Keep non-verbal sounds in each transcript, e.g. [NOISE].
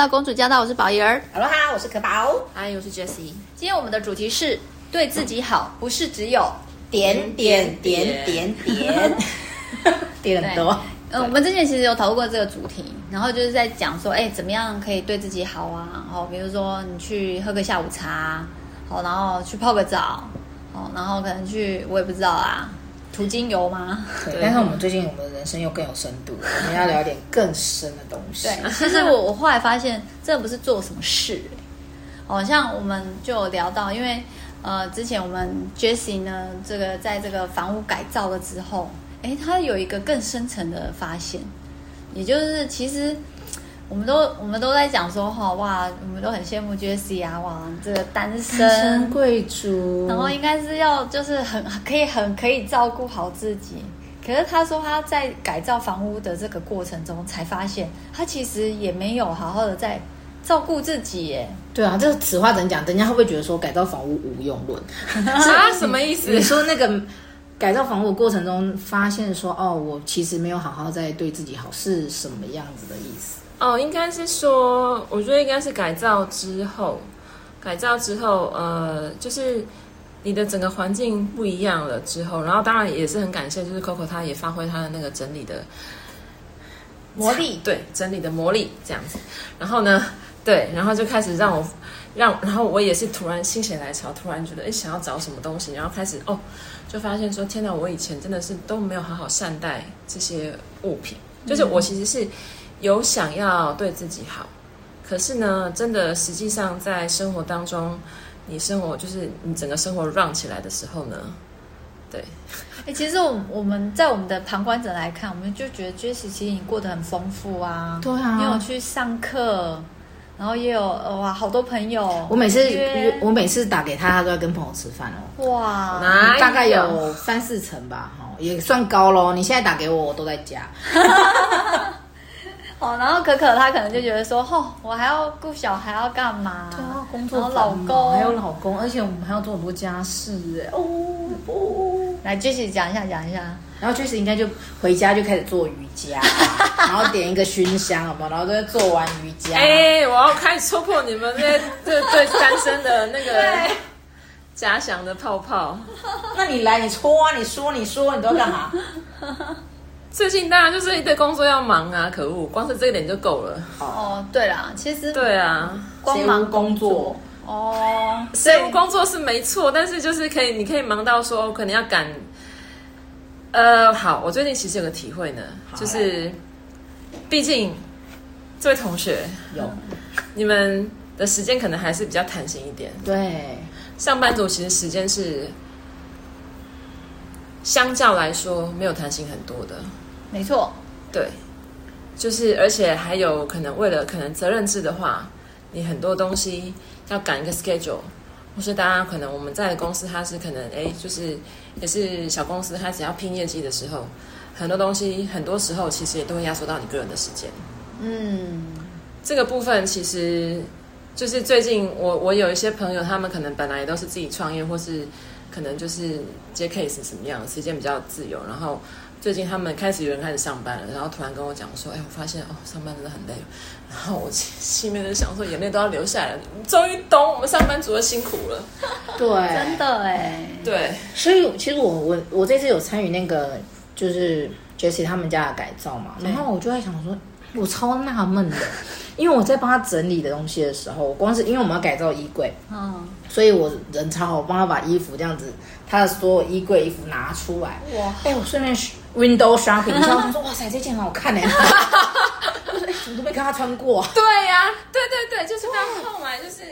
到公主驾到，我是宝仪儿。哈喽哈，我是可宝。嗨，我是 Jessie。今天我们的主题是对自己好，不是只有点点点点点，[LAUGHS] 点很多。嗯，我们之前其实有讨论过这个主题，然后就是在讲说，哎，怎么样可以对自己好啊？然后比如说你去喝个下午茶，好，然后去泡个澡，好，然后可能去，我也不知道啊。涂精油吗？对，但是我们最近我们的人生又更有深度，我们要聊点更深的东西。对，其实我我后来发现，这不是做什么事，好像我们就有聊到，因为呃，之前我们 Jessie 呢，这个在这个房屋改造了之后，哎，他有一个更深层的发现，也就是其实。我们都我们都在讲说哈哇，我们都很羡慕 Jessie 啊哇，这个单身，单身贵族，然后应该是要就是很可以很可以照顾好自己。可是他说他在改造房屋的这个过程中，才发现他其实也没有好好的在照顾自己耶。对啊，这个此话怎讲？人家会不会觉得说改造房屋无用论？[LAUGHS] 啊，什么意思？你说那个改造房屋的过程中发现说哦，我其实没有好好在对自己好，是什么样子的意思？哦，应该是说，我觉得应该是改造之后，改造之后，呃，就是你的整个环境不一样了之后，然后当然也是很感谢，就是 Coco 他也发挥他的那个整理的魔力，对，整理的魔力这样子。然后呢，对，然后就开始让我让，然后我也是突然心血来潮，突然觉得哎，想要找什么东西，然后开始哦，就发现说，天哪，我以前真的是都没有好好善待这些物品，就是我其实是。有想要对自己好，可是呢，真的实际上在生活当中，你生活就是你整个生活 run 起来的时候呢，对。哎，其实我我们在我们的旁观者来看，我们就觉得 Jessie 其实你过得很丰富啊，对啊，你有去上课，然后也有哇好多朋友。我每次我每次打给他，他都要跟朋友吃饭哦。哇，大概有三四成吧，哈，也算高喽。你现在打给我，我都在家。[LAUGHS] 哦，然后可可她可能就觉得说，哦，我还要顾小孩，要干嘛？对啊，工作，然后老公还有老公，而且我们还要做很多家事哎。哦哦，来，Jessie 讲一下，讲一下。然后 Jessie 应该就回家就开始做瑜伽，[LAUGHS] 然后点一个熏香，好不好？然后就做完瑜伽。哎，我要开始戳破你们那 [LAUGHS] 这对单身的那个假想的泡泡。[LAUGHS] 那你来，你戳啊，你说，你说，你都要干嘛？最近当然就是一堆工作要忙啊，可恶，光是这一点就够了。哦，对啦，其实对啊，光忙工作哦，谁无工作是没错，但是就是可以，你可以忙到说可能要赶。呃，好，我最近其实有个体会呢，就是毕竟这位同学有。你们的时间可能还是比较弹性一点，对，上班族其实时间是。相较来说，没有弹性很多的，没错，对，就是而且还有可能为了可能责任制的话，你很多东西要赶一个 schedule，或是大家可能我们在的公司它是可能哎，就是也是小公司，它只要拼业绩的时候，很多东西很多时候其实也都会压缩到你个人的时间。嗯，这个部分其实就是最近我我有一些朋友，他们可能本来也都是自己创业或是。可能就是接 case 什么样，时间比较自由。然后最近他们开始有人开始上班了，然后突然跟我讲说：“哎，我发现哦，上班真的很累。”然后我心里面就想说，眼泪都要流下来了。终于懂我们上班族的辛苦了。对，真的哎。对，所以其实我我我这次有参与那个就是 Jessie 他们家的改造嘛，然后我就在想说，我超纳闷的。[LAUGHS] 因为我在帮他整理的东西的时候，我光是因为我们要改造衣柜，嗯，所以我人超好，我帮他把衣服这样子，他的所有衣柜衣服拿出来，哇，哎，我顺便 window shopping [LAUGHS] 一下，我说哇塞，这件很好看哎，我 [LAUGHS] 说哎，怎么都没看他穿过？对呀、啊，对对对，就是他后来就是。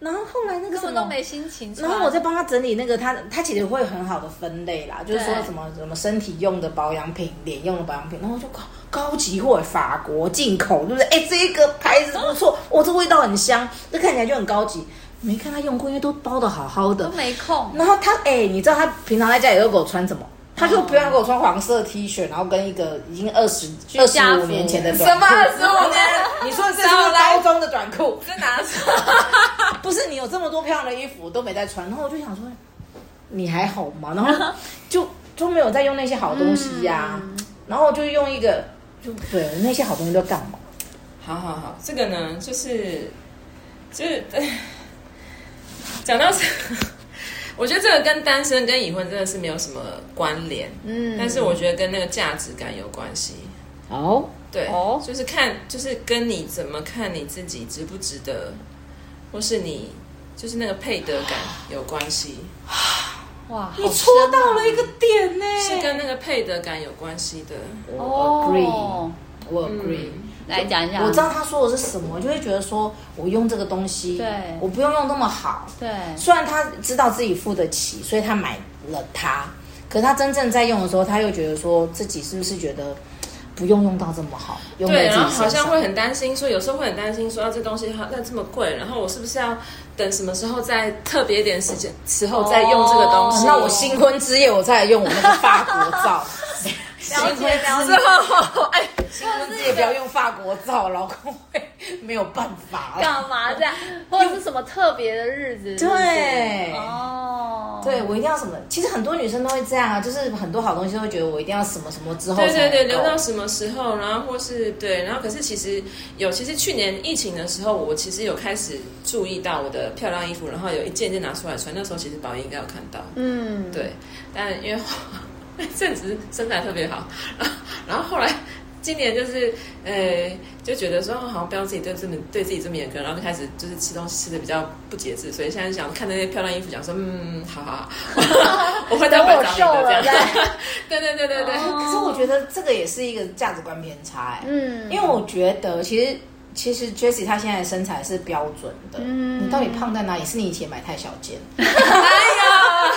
然后后来那个什么都没心情，然后我在帮他整理那个，他他其实会很好的分类啦，就是说什么什么身体用的保养品、脸用的保养品，然后就高高级货，法国进口，对不对？哎，这个牌子不错，[GASPS] 哦，这味道很香，这看起来就很高级。没看他用过，因为都包的好好的，都没空。然后他哎，你知道他平常在家里都给我穿什么？他就不要给我穿黄色 T 恤，然后跟一个已经二十二十五年前的短裤。什么二十五年？[LAUGHS] 你说的是高中的短裤？在哪？[LAUGHS] 不是你有这么多漂亮的衣服都没在穿，然后我就想说，你还好吗？然后 [LAUGHS] 就都没有在用那些好东西呀、啊，嗯、然后就用一个，就对那些好东西都干嘛？好好好，这个呢，就是就是讲到这个，我觉得这个跟单身跟已婚真的是没有什么关联，嗯，但是我觉得跟那个价值感有关系。哦，对，哦，就是看，就是跟你怎么看你自己值不值得，或是你就是那个配得感有关系。[SIGHS] 哇，你戳到了一个点呢，是跟那个配得感有关系的。我 agree，我 agree。来讲一下，我知道他说的是什么，我就会觉得说，我用这个东西，对，我不用用那么好，对。虽然他知道自己付得起，所以他买了它，可是他真正在用的时候，他又觉得说自己是不是觉得不用用到这么好？用对，然后好像会很担心，说有时候会很担心，说啊，这东西它那这么贵，然后我是不是要等什么时候再特别点时间时候再用这个东西？那我新婚之夜我再来用我那个法国 [LAUGHS] 皂。新婚之后，哎。新婚之夜不要用法国皂，老公会没有办法。干嘛这样？或者是什么特别的日子？对，哦，对我一定要什么？其实很多女生都会这样啊，就是很多好东西都会觉得我一定要什么什么之后。对对对，留到什么时候，然后或是对，然后可是其实有，其实去年疫情的时候，我其实有开始注意到我的漂亮衣服，然后有一件件拿出来穿。那时候其实宝仪应该有看到，嗯，对，但因为那阵子身材特别好，[LAUGHS] 然后后来。今年就是，呃，就觉得说好像不要自己对这么对自己这么严格，然后就开始就是吃东西吃的比较不节制，所以现在想看那些漂亮衣服，想说嗯，好好好，[LAUGHS] 我会再买找你的这样。[LAUGHS] 对对对对对。可是我觉得这个也是一个价值观偏差哎，嗯，因为我觉得其实其实 Jessie 她现在的身材是标准的，嗯，你到底胖在哪里？是你以前买太小件？哎呀，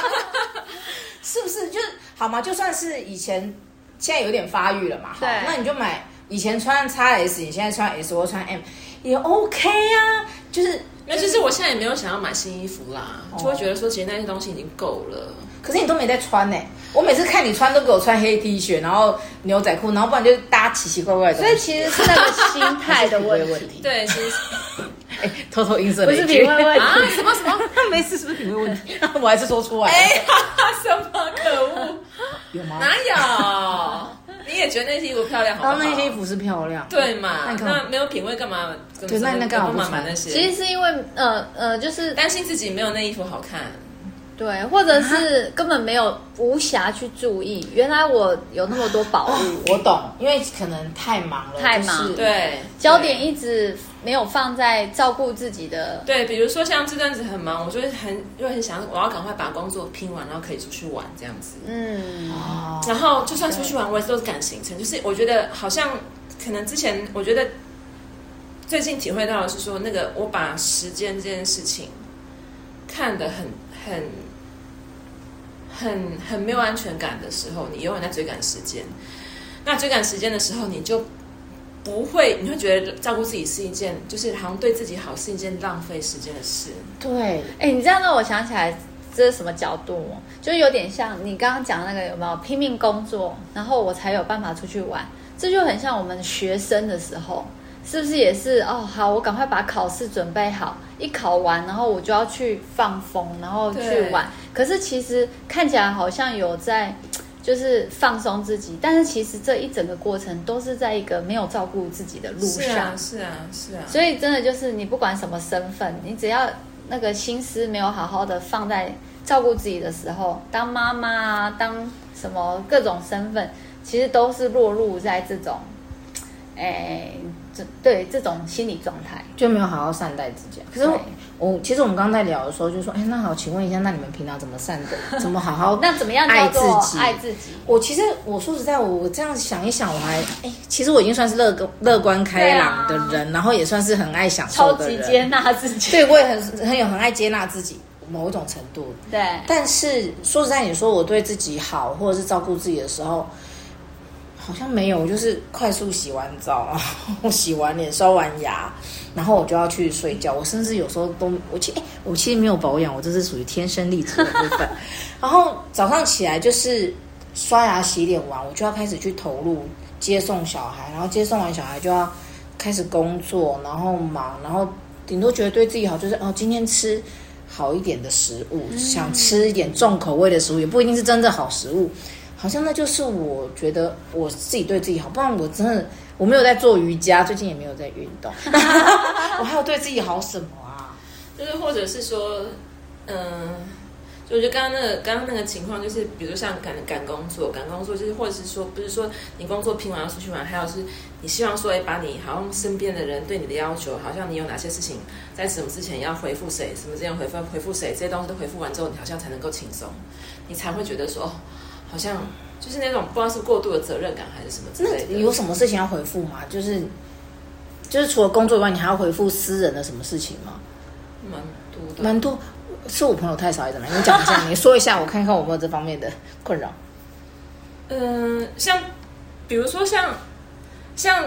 是不是？就是好吗？就算是以前。现在有点发育了嘛，对，那你就买以前穿 XS，你现在穿 S 或穿 M 也 OK 啊，就是，那就是我现在也没有想要买新衣服啦，就会觉得说其实那些东西已经够了。可是你都没在穿呢，我每次看你穿都给我穿黑 T 恤，然后牛仔裤，然后不然就搭奇奇怪怪的。所以其实是那个心态的问题。[LAUGHS] 对，其实 [LAUGHS] 哎，偷偷音色不是品味问题啊？什么什么？[LAUGHS] 没事，是不是品味问题？我还是说出来。哎，什么可恶？有吗？哪有？你也觉得那些衣服漂亮，好不好？那些衣服是漂亮，对嘛？那没有品味干嘛？对，那那干嘛买那些？其实是因为呃呃，就是担心自己没有那衣服好看。对，或者是根本没有无暇去注意，原来我有那么多宝物。我懂，因为可能太忙了，太忙，对，焦点一直没有放在照顾自己的。对，比如说像这阵子很忙，我就会很就很想，我要赶快把工作拼完，然后可以出去玩这样子。嗯，然后就算出去玩，我也是都是赶行程，就是我觉得好像可能之前我觉得最近体会到的是说，那个我把时间这件事情看得很很。很很没有安全感的时候，你永远在追赶时间。那追赶时间的时候，你就不会，你会觉得照顾自己是一件，就是好像对自己好是一件浪费时间的事。对，哎，你这样让我想起来，这是什么角度？就有点像你刚刚讲的那个，有没有拼命工作，然后我才有办法出去玩？这就很像我们学生的时候。是不是也是哦？好，我赶快把考试准备好，一考完，然后我就要去放风，然后去玩。可是其实看起来好像有在，就是放松自己，但是其实这一整个过程都是在一个没有照顾自己的路上。是啊，是啊，是啊。所以真的就是你不管什么身份，你只要那个心思没有好好的放在照顾自己的时候，当妈妈啊，当什么各种身份，其实都是落入在这种，哎。对这种心理状态就没有好好善待自己。可是我，我其实我们刚刚在聊的时候就说，哎，那好，请问一下，那你们平常怎么善待？[LAUGHS] 怎么好好那怎么样爱自己？爱自己。我其实我说实在，我这样想一想，我还哎，其实我已经算是乐观乐观开朗的人，啊、然后也算是很爱享受的人，超级接纳自己。对，我也很很有很爱接纳自己某一种程度。对，但是说实在，你说我对自己好，或者是照顾自己的时候。好像没有，我就是快速洗完澡，然后 [LAUGHS] 洗完脸、刷完牙，然后我就要去睡觉。我甚至有时候都，我其实，哎，我其实没有保养，我这是属于天生丽质的部分。[LAUGHS] 然后早上起来就是刷牙、洗脸完，我就要开始去投入接送小孩，然后接送完小孩就要开始工作，然后忙，然后顶多觉得对自己好，就是哦，今天吃好一点的食物，嗯、想吃一点重口味的食物，也不一定是真的好食物。好像那就是我觉得我自己对自己好，不然我真的我没有在做瑜伽，最近也没有在运动，[LAUGHS] [LAUGHS] 我还有对自己好什么啊？就是或者是说，嗯。就我觉得刚刚那个刚刚那个情况，就是比如像赶赶工作，赶工作就是，或者是说，不是说你工作拼完要出去玩，还有是你希望说，哎，把你好像身边的人对你的要求，好像你有哪些事情在什么之前要回复谁，什么之前回复回复谁，这些东西都回复完之后，你好像才能够轻松，你才会觉得说，哦，好像就是那种不知道是过度的责任感还是什么之类的。有什么事情要回复吗？就是就是除了工作以外，你还要回复私人的什么事情吗？蛮多的，蛮多。是我朋友太少还是怎么样？你讲一下，[LAUGHS] 你说一下，我看看我有没有这方面的困扰。嗯，像比如说像像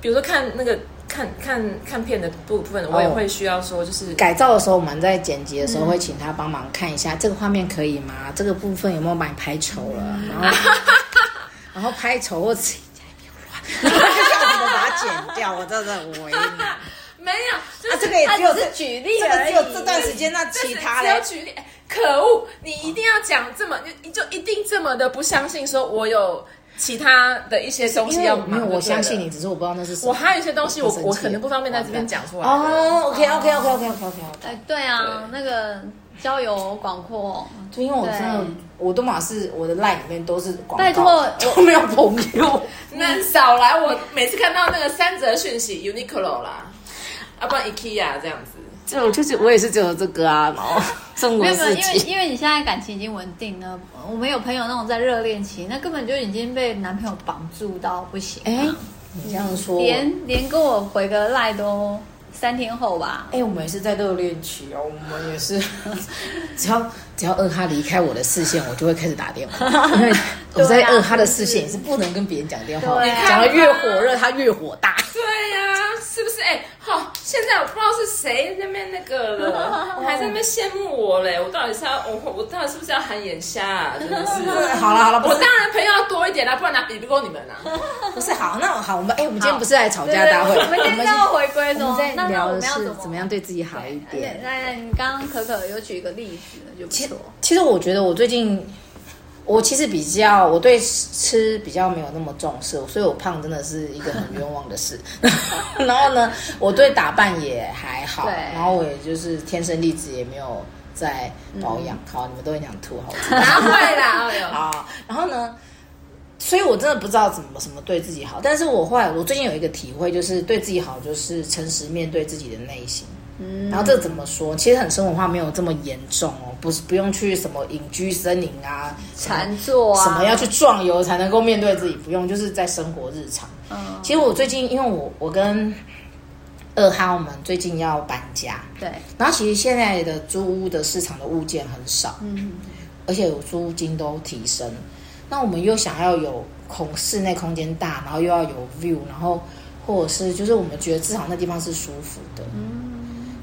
比如说看那个看看看片的部分，我也会需要说，就是、哦、改造的时候，我们在剪辑的时候会请他帮忙看一下、嗯、这个画面可以吗？这个部分有没有把你拍丑了？然后 [LAUGHS] 然后拍丑或者家里面乱，然后就叫我们把它剪掉，我真的很为难。没有，就是、啊，这个也只有是举例而已，这个只有这段时间，那其他的只有举例。可恶，你一定要讲这么，你就一定这么的不相信，说我有其他的一些东西要没有，我相信你，只是我不知道那是什么。我还有一些东西我，我我可能不方便在这边讲出来。哦，OK，OK，OK，OK，OK，OK。哎，对啊，那个交友广阔，就因为我真的，我都马是我的 line 里面都是广告，拜托，都没有朋友。[LAUGHS] 那少来，我每次看到那个三则讯息，Uniqlo 啦。啊，不然 IKEA 这样子，就就是我也是只有这个啊，然后生活四季。因为因为你现在感情已经稳定了，我们有朋友那种在热恋期，那根本就已经被男朋友绑住到不行。哎、欸，你这样说，连连跟我回个赖都三天后吧。哎、欸，我们也是在热恋期哦，我们也是，[LAUGHS] 只要只要二哈离开我的视线，我就会开始打电话，因 [LAUGHS] 为我在二哈的视线也是不能跟别人讲电话，讲的越火热，他越火大。对呀、啊。是不是？哎、现在我不知道是谁那边那个了，[LAUGHS] 还在那边羡慕我嘞。我到底是要我我到底是不是要喊眼瞎啊？[LAUGHS] 真的是。好了好了，我当然朋友要多一点啦，不然哪比不过你们啊？[LAUGHS] 不是，好，那好，我们哎、欸，我们今天不是来吵架大会，我们今天要回归，我们在聊的是怎么样对自己好一点。那那你刚刚可可有举一个例子，就不错。其实我觉得我最近。我其实比较，我对吃比较没有那么重视，所以我胖真的是一个很冤枉的事。[LAUGHS] [LAUGHS] 然后呢，我对打扮也还好，然后我也就是天生丽质，也没有在保养。嗯、好，你们都会想吐好吃，哪会啦？[LAUGHS] 好，然后呢，所以我真的不知道怎么什么对自己好。但是我后来，我最近有一个体会，就是对自己好，就是诚实面对自己的内心。嗯，然后这个怎么说？其实很生活化，没有这么严重哦。不是不用去什么隐居森林啊，禅坐啊，什么要去壮游才能够面对自己？不用，就是在生活日常。嗯，其实我最近，因为我我跟二哈我们最近要搬家，对。然后其实现在的租屋的市场的物件很少，嗯，而且有租金都提升。那我们又想要有空室内空间大，然后又要有 view，然后或者是就是我们觉得至少那地方是舒服的，嗯。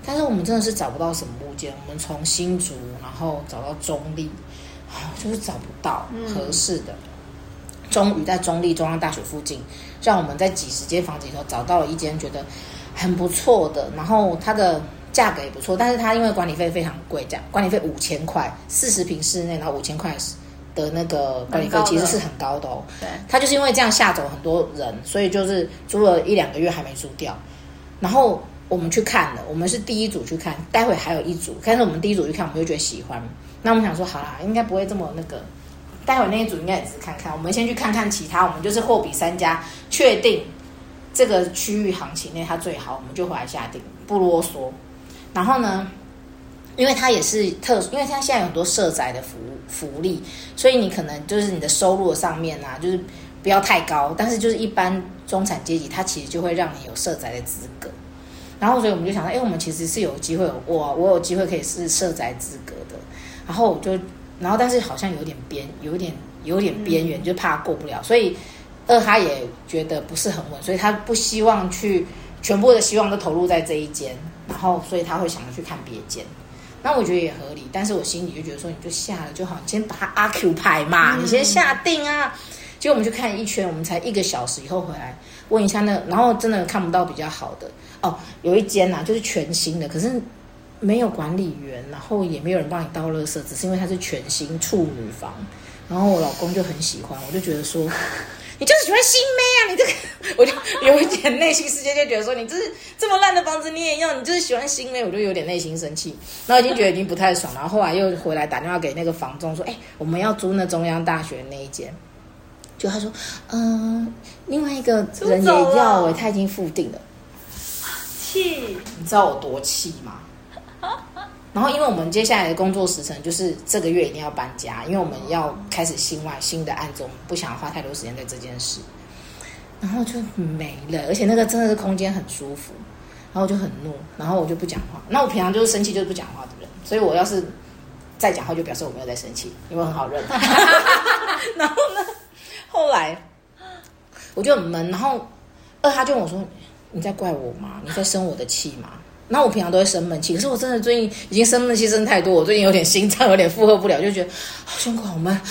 但是我们真的是找不到什么物件，我们从新竹，然后找到中坜，就是找不到合适的。终于在中立中央大学附近，让我们在几十间房子里头找到了一间觉得很不错的，然后它的价格也不错，但是它因为管理费非常贵，这样管理费五千块，四十平室内，然后五千块的那个管理费其实是很高的哦。对，它就是因为这样吓走很多人，所以就是租了一两个月还没租掉，然后。我们去看了，我们是第一组去看，待会还有一组。但是我们第一组去看，我们就觉得喜欢。那我们想说，好啦，应该不会这么那个。待会那一组应该也只是看看。我们先去看看其他，我们就是货比三家，确定这个区域行情内它最好，我们就回来下定，不啰嗦。然后呢，因为它也是特，因为它现在有很多社宅的服务福利，所以你可能就是你的收入上面啊，就是不要太高，但是就是一般中产阶级，它其实就会让你有社宅的资格。然后，所以我们就想到，哎，我们其实是有机会，我我有机会可以是社宅资格的。然后我就，然后但是好像有点边，有点有点边缘，就怕过不了。所以二哈也觉得不是很稳，所以他不希望去全部的希望都投入在这一间。然后，所以他会想要去看别间。那我觉得也合理，但是我心里就觉得说，你就下了就好，你先把它阿 Q 牌嘛，你先下定啊。结果我们去看一圈，我们才一个小时以后回来问一下那，然后真的看不到比较好的。哦，有一间呐、啊，就是全新的，可是没有管理员，然后也没有人帮你倒垃圾，只是因为它是全新处女房，然后我老公就很喜欢，我就觉得说，[LAUGHS] 你就是喜欢新妹啊！你这个，[LAUGHS] 我就有一点内心世界就觉得说，你这是这么烂的房子你也要，你就是喜欢新妹，我就有点内心生气，然后已经觉得已经不太爽，然后后来又回来打电话给那个房东说，哎，我们要租那中央大学那一间，就他说，嗯、呃，另外一个人也要，哎，他已经付定了，气，你知道我多气吗？[LAUGHS] 然后，因为我们接下来的工作时程就是这个月一定要搬家，因为我们要开始新外新的案子，我们不想花太多时间在这件事。然后就没了，而且那个真的是空间很舒服，然后就很怒，然后我就不讲话。那我平常就是生气就是不讲话的人，所以我要是再讲话，就表示我没有在生气，因为很好认。[LAUGHS] 然后呢，后来我就很闷，然后二哈就问我说：“你在怪我吗？你在生我的气吗？”那我平常都会生闷气，可是我真的最近已经生闷气生太多，我最近有点心脏有点负荷不了，就觉得好胸口好闷，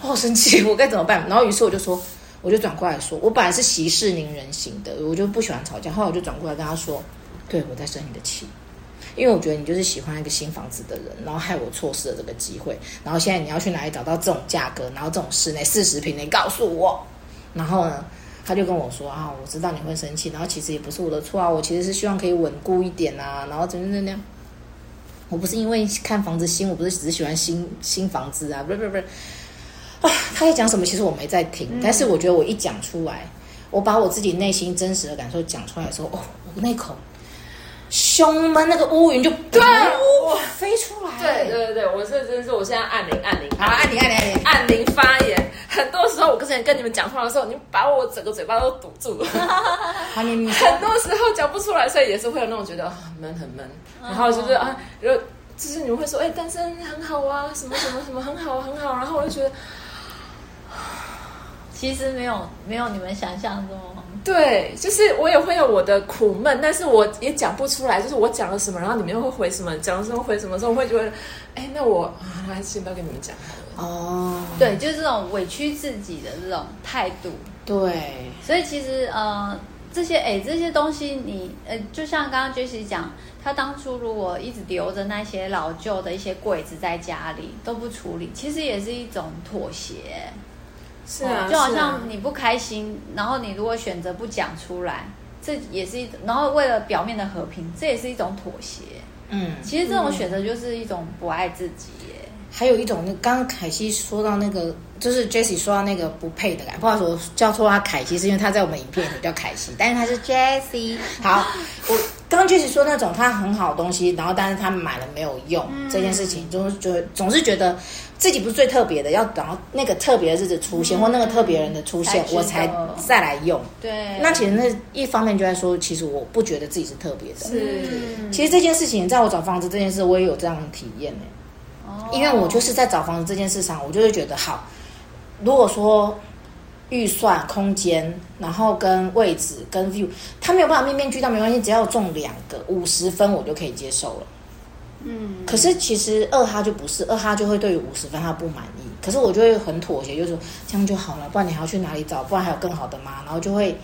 我好生气，我该怎么办？然后于是我就说，我就转过来说，我本来是息事宁人型的，我就不喜欢吵架，后来我就转过来跟他说，对，我在生你的气，因为我觉得你就是喜欢一个新房子的人，然后害我错失了这个机会，然后现在你要去哪里找到这种价格，然后这种室内四十平，你告诉我，然后呢？他就跟我说啊，我知道你会生气，然后其实也不是我的错啊，我其实是希望可以稳固一点啊，然后怎么怎么样，我不是因为看房子新，我不是只是喜欢新新房子啊，不是不是不是，啊，他在讲什么？其实我没在听，嗯、但是我觉得我一讲出来，我把我自己内心真实的感受讲出来的时候，哦，我那口。胸闷，那个乌云就对哇飞出来。对对对对，我是真是，我现在按铃按铃，好按铃按铃按铃按铃发言。很多时候，我之前跟你们讲话的时候，你把我整个嘴巴都堵住 [LAUGHS] 了。很多时候讲不出来，所以也是会有那种觉得很闷很闷。然后就是啊，就就是你们会说，哎，单身很好啊，什么什么什么很好很好。然后我就觉得，[SIGHS] 其实没有没有你们想象中。对，就是我也会有我的苦闷，但是我也讲不出来。就是我讲了什么，然后你们又会回什么，讲了什么回什么时候，我会觉得，哎，那我还是先不要跟你们讲好了。哦，对，就是这种委屈自己的这种态度。对，所以其实呃，这些哎这些东西你，你呃，就像刚刚 Jessie 讲，他当初如果一直留着那些老旧的一些柜子在家里都不处理，其实也是一种妥协。是啊，哦，就好像你不开心，啊、然后你如果选择不讲出来，这也是一种，然后为了表面的和平，这也是一种妥协。嗯，其实这种选择就是一种不爱自己耶。还有一种，那刚刚凯西说到那个，就是 Jessie 说到那个不配的感觉，不好意思，我叫错他凯西，是因为他在我们影片里叫凯西，但是他是 Jessie。好，我刚刚 Jessie 说那种他很好的东西，然后但是他买了没有用，嗯、这件事情，就是觉得总是觉得。自己不是最特别的，要等到那个特别的日子出现，嗯、或那个特别人的出现，才我才再来用。对，那其实那一方面就在说，其实我不觉得自己是特别的。是，其实这件事情，在我找房子这件事，我也有这样的体验呢。哦，因为我就是在找房子这件事上，我就会觉得，好，如果说预算、空间，然后跟位置、跟 view，它没有办法面面俱到，没关系，只要中两个五十分，我就可以接受了。嗯，可是其实二哈就不是，二哈就会对于五十分他不满意，可是我就会很妥协，就是说这样就好了，不然你还要去哪里找？不然还有更好的吗？然后就会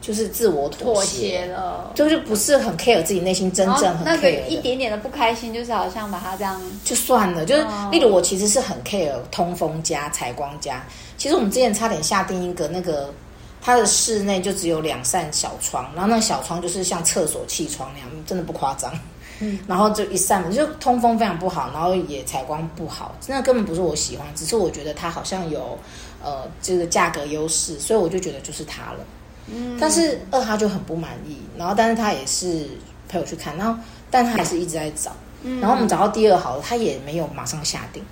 就是自我妥协，了，就是不是很 care 自己内心真正很 care 的那个一点点的不开心，就是好像把它这样就算了，就是例如我其实是很 care 通风加采光加，其实我们之前差点下定一个那个它的室内就只有两扇小窗，然后那小窗就是像厕所气窗那样，真的不夸张。嗯，[LAUGHS] 然后就一扇门，就通风非常不好，然后也采光不好，真的根本不是我喜欢，只是我觉得它好像有，呃，这个价格优势，所以我就觉得就是它了。嗯，但是二哈就很不满意，然后但是他也是陪我去看，然后但他还是一直在找，嗯，然后我们找到第二好了，他也没有马上下定，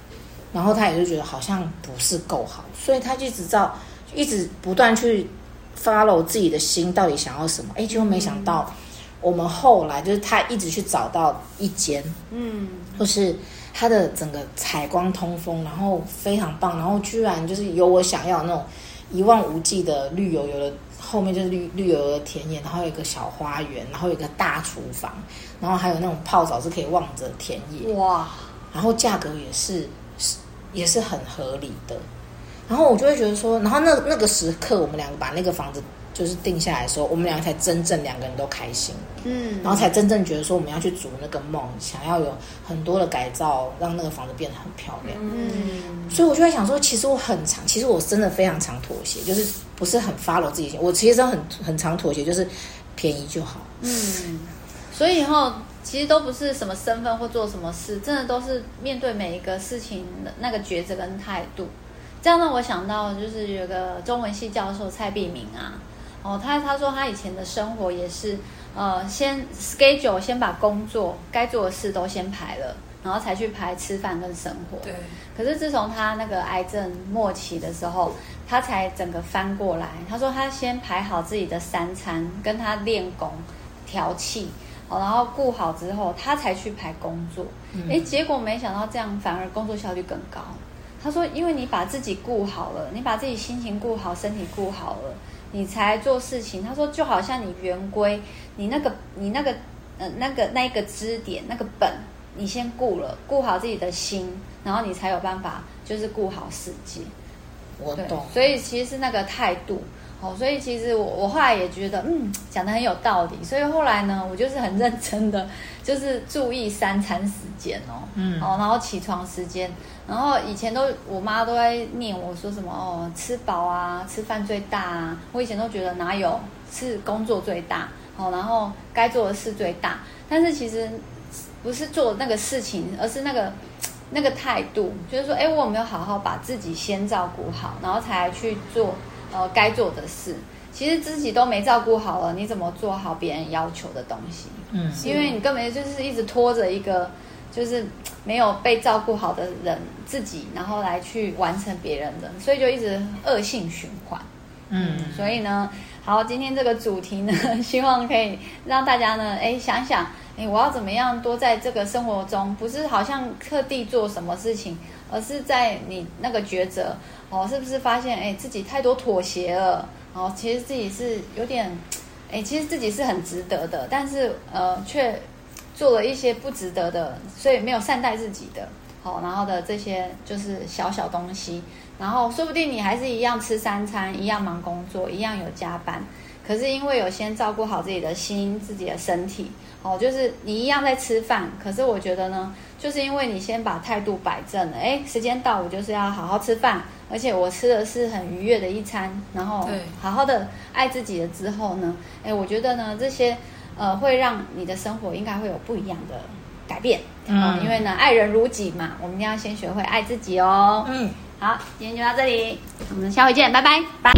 然后他也就觉得好像不是够好，所以他就一直照，一直不断去 follow 自己的心到底想要什么，哎，结果没想到。嗯。我们后来就是他一直去找到一间，嗯，就是他的整个采光通风，然后非常棒，然后居然就是有我想要的那种一望无际的绿油油的，后面就是绿绿油油的田野，然后有一个小花园，然后有一个大厨房，然后还有那种泡澡是可以望着田野，哇，然后价格也是是也是很合理的，然后我就会觉得说，然后那那个时刻我们两个把那个房子。就是定下来的时候，我们两个才真正两个人都开心，嗯，然后才真正觉得说我们要去逐那个梦，想要有很多的改造，让那个房子变得很漂亮。嗯，所以我就在想说，其实我很常，其实我真的非常常妥协，就是不是很 follow 自己，我其实真的很很常妥协，就是便宜就好。嗯，所以以后其实都不是什么身份或做什么事，真的都是面对每一个事情的那个抉择跟态度。这样让我想到，就是有个中文系教授蔡璧明啊。哦，他他说他以前的生活也是，呃，先 schedule 先把工作该做的事都先排了，然后才去排吃饭跟生活。对。可是自从他那个癌症末期的时候，他才整个翻过来。他说他先排好自己的三餐，跟他练功、调气，哦，然后顾好之后，他才去排工作。哎、嗯，结果没想到这样反而工作效率更高。他说，因为你把自己顾好了，你把自己心情顾好，身体顾好了。你才做事情，他说就好像你圆规，你那个你那个呃那个那个支点那个本，你先顾了，顾好自己的心，然后你才有办法就是顾好世界。我懂。所以其实是那个态度，哦，所以其实我我后来也觉得，嗯，讲的很有道理。所以后来呢，我就是很认真的，就是注意三餐时间哦，嗯，哦，然后起床时间。然后以前都我妈都在念我说什么哦，吃饱啊，吃饭最大啊。我以前都觉得哪有是工作最大哦，然后该做的事最大。但是其实不是做那个事情，而是那个那个态度，就是说，哎，我有没有好好把自己先照顾好，然后才去做呃该做的事。其实自己都没照顾好了，你怎么做好别人要求的东西？嗯，因为你根本就是一直拖着一个。就是没有被照顾好的人自己，然后来去完成别人的，所以就一直恶性循环。嗯，所以呢，好，今天这个主题呢，[LAUGHS] 希望可以让大家呢，哎，想想，哎，我要怎么样多在这个生活中，不是好像特地做什么事情，而是在你那个抉择，哦，是不是发现，哎，自己太多妥协了，哦，其实自己是有点，[TSK] 哎，其实自己是很值得的，但是呃，却。做了一些不值得的，所以没有善待自己的，好，然后的这些就是小小东西，然后说不定你还是一样吃三餐，一样忙工作，一样有加班，可是因为有先照顾好自己的心、自己的身体，哦，就是你一样在吃饭，可是我觉得呢，就是因为你先把态度摆正了，哎，时间到，我就是要好好吃饭，而且我吃的是很愉悦的一餐，然后好好的爱自己了之后呢，哎，我觉得呢这些。呃，会让你的生活应该会有不一样的改变，嗯、呃，因为呢，爱人如己嘛，我们一定要先学会爱自己哦。嗯，好，今天就到这里，我们下回见，拜拜，拜。